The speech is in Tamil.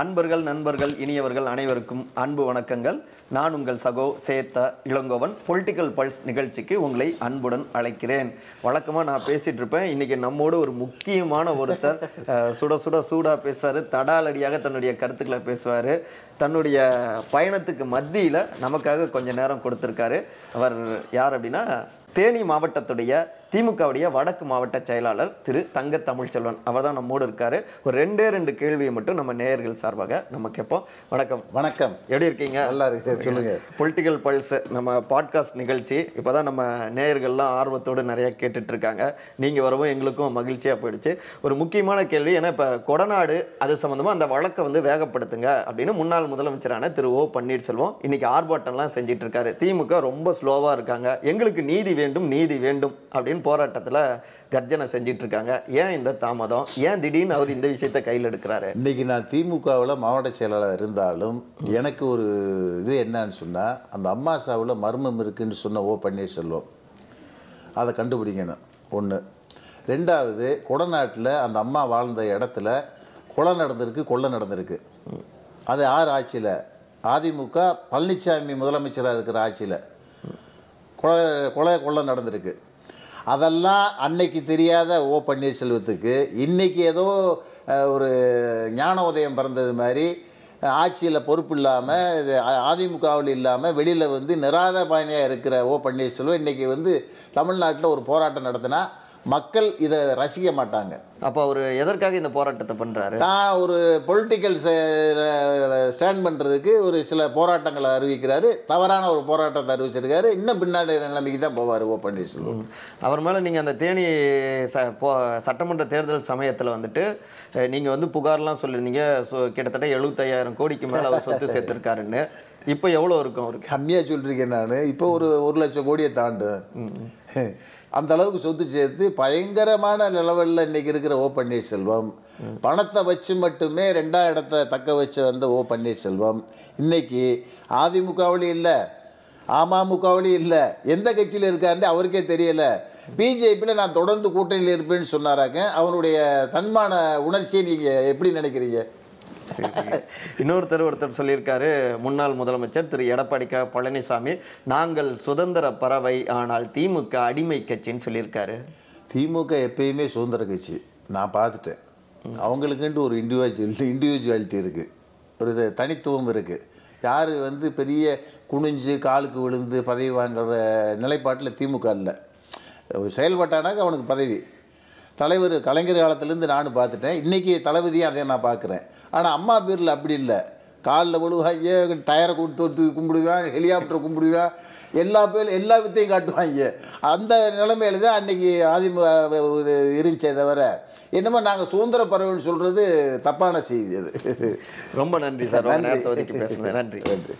அன்பர்கள் நண்பர்கள் இனியவர்கள் அனைவருக்கும் அன்பு வணக்கங்கள். நான் உங்கள் சகோ சேத்த இளங்கோவன். பொலிட்டிக்கல் பல்ஸ் நிகழ்ச்சிக்கு உங்களை அன்புடன் அழைக்கிறேன். வழக்கமாக நான் பேசிகிட்டு இருப்பேன். இன்றைக்கி நம்மோடு ஒரு முக்கியமான ஒருத்தர் சுட சுட சூடாக பேசுவார். தடாலடியாக தன்னுடைய கருத்துக்களை பேசுவார். தன்னுடைய பயணத்துக்கு மத்தியில் நமக்காக கொஞ்ச நேரம் கொடுத்துருக்காரு. அவர் யார் அப்படின்னா தேனி மாவட்டத்துடைய திமுகவுடைய வடக்கு மாவட்ட செயலாளர் திரு தங்க தமிழ்ச்செல்வன் அவர் தான் நம்மோடு இருக்காரு. ஒரு ரெண்டே ரெண்டு கேள்வியை மட்டும் நம்ம நேயர்கள் சார்பாக நம்ம கேட்போம். வணக்கம். வணக்கம். எப்படி இருக்கீங்க? நல்லா இருக்கு. சொல்லுங்க. பொலிட்டிக்கல் பல்ஸ் நம்ம பாட்காஸ்ட் நிகழ்ச்சி. இப்போதான் நம்ம நேயர்கள்லாம் ஆர்வத்தோடு நிறைய கேட்டுட்டு இருக்காங்க நீங்க வரவும் எங்களுக்கும் மகிழ்ச்சியா போயிடுச்சு. ஒரு முக்கியமான கேள்வி ஏன்னா இப்போ கொடநாடு அது சம்பந்தமா அந்த வழக்கை வந்து வேகப்படுத்துங்க அப்படின்னு முன்னாள் முதலமைச்சரான திரு ஓ பன்னீர்செல்வம் இன்னைக்கு ஆர்ப்பாட்டம்லாம் செஞ்சிட்டு இருக்காரு திமுக ரொம்ப ஸ்லோவா இருக்காங்க. எங்களுக்கு நீதி வேண்டும் நீதி வேண்டும் அப்படின்னு போராட்டத்தில் கர்ஜனை செஞ்சிட்டு இருக்காங்க ஏன் இந்த தாமதம்? ஏன் திடீர்னு அவர் இந்த விஷயத்தை கையில் எடுக்கிறாரு? இன்னைக்கு நான் திமுகவில் மாவட்ட செயலாளர் இருந்தாலும் எனக்கு ஒரு இது என்னன்னு சொன்னால் அந்த அம்மா சாவில் மர்மம் இருக்குன்னு சொன்ன ஓ பன்னீர்செல்வம். அதை கண்டுபிடிக்கணும். ஒன்று ரெண்டாவது கொடநாட்டில் அந்த அம்மா வாழ்ந்த இடத்துல கொலை நடந்திருக்கு கொள்ளை நடந்திருக்கு. அது யார் ஆட்சியில்? அதிமுக பழனிசாமி முதலமைச்சராக இருக்கிற ஆட்சியில். கொலை கொலை கொள்ளை நடந்திருக்கு. அதெல்லாம் அன்னைக்கு தெரியாத ஓ பன்னீர்செல்வத்துக்கு இன்றைக்கி ஏதோ ஒரு ஞான உதயம் பிறந்தது மாதிரி ஆட்சியில் பொறுப்பு இல்லாமல் அதிமுகவில் இல்லாமல் வெளியில் வந்து நிராத பயணியாக இருக்கிற ஓ பன்னீர்செல்வம் இன்றைக்கி வந்து தமிழ்நாட்டில் ஒரு போராட்டம் நடத்தினா மக்கள் இதை ரசிக்க மாட்டாங்க. அப்போ அவர் எதற்காக இந்த போராட்டத்தை பண்றாரு? தான் ஒரு பொலிட்டிக்கல் ஸ்டாண்ட் பண்ணுறதுக்கு ஒரு சில போராட்டங்களை அறிவிக்கிறாரு. தவறான ஒரு போராட்டத்தை அறிவிச்சிருக்காரு. இன்னும் பின்னாடி நிலைமைக்கு தான் போவார் ஓ பன்னீர்செல்வம். அவர் மேலே நீங்கள் அந்த தேனி ச போ சட்டமன்ற தேர்தல் சமயத்தில் வந்துட்டு அஹ், நீங்க வந்து புகார்லாம் சொல்லியிருந்தீங்க ஸோ கிட்டத்தட்ட எழுபத்தையாயிரம் கோடிக்கு மேலே அவர் சொத்து சேர்த்துருக்காருன்னு. இப்போ எவ்வளோ இருக்கும் அவருக்கு? கம்மியாக சொல்லியிருக்கேன் நான். இப்போ ஒரு ஒரு லட்சம் கோடியை தாண்டும். அந்த அளவுக்கு சொத்து சேர்த்து பயங்கரமான நிலவரில் இன்னைக்கு இருக்கிற ஓ பன்னீர்செல்வம். பணத்தை வச்சு மட்டுமே ரெண்டாம் இடத்தை தக்க வச்சு வந்த ஓ பன்னீர்செல்வம். இன்னைக்கு அதிமுகவிலையும் இல்லை அமமுகவிலையும் இல்லை. எந்த கட்சியில் இருக்காருன்னு அவருக்கே தெரியல. பிஜேபியில் நான் தொடர்ந்து கூட்டணியில் இருப்பேன்னு சொன்னாராங்க. அவனுடைய தன்மான உணர்ச்சியை நீங்கள் எப்படி நினைக்கிறீங்க. இன்னொருத்தர் ஒருத்தர் சொல்லியிருக்காரு முன்னாள் முதலமைச்சர் திரு. எடப்பாடி க. பழனிசாமி நாங்கள் சுதந்திர பறவை ஆனால் திமுக அடிமை கட்சின்னு சொல்லியிருக்காரு. திமுக எப்பயுமே சுதந்திர கட்சி. நான் பார்த்துட்டேன். அவங்களுக்குன்ட்டு ஒரு இண்டிவிஜுவல் இண்டிவிஜுவாலிட்டி இருக்குது ஒரு இது தனித்துவம் இருக்குது யார் வந்து பெரிய குனிஞ்சு காலுக்கு விழுந்து பதவி வாங்குற நிலைப்பாட்டில் திமுக இல்லை. செயல்பட்டானாக்க அவனுக்கு பதவி. தலைவர் கலைஞர் காலத்துலேருந்து நானும் பார்த்துட்டேன். இன்றைக்கி தளபதியும் அதை நான் பார்க்குறேன். ஆனால் அம்மா பேரில் அப்படி இல்லை. காலில் விழுவாங்க டயரை கொடுத்து கும்பிடுவேன் ஹெலிகாப்டர் கும்பிடுவேன் எல்லா பேரும் எல்லா வித்தையும் காட்டுவாங்க. அந்த நிலைமையில தான் அன்றைக்கி அதிமுக இருந்துச்சே தவிர என்னமோ நாங்கள் சுதந்திர பறவைன்னு சொல்கிறது தப்பான செய்தி அது. ரொம்ப நன்றி சார். நன்றி. நன்றி.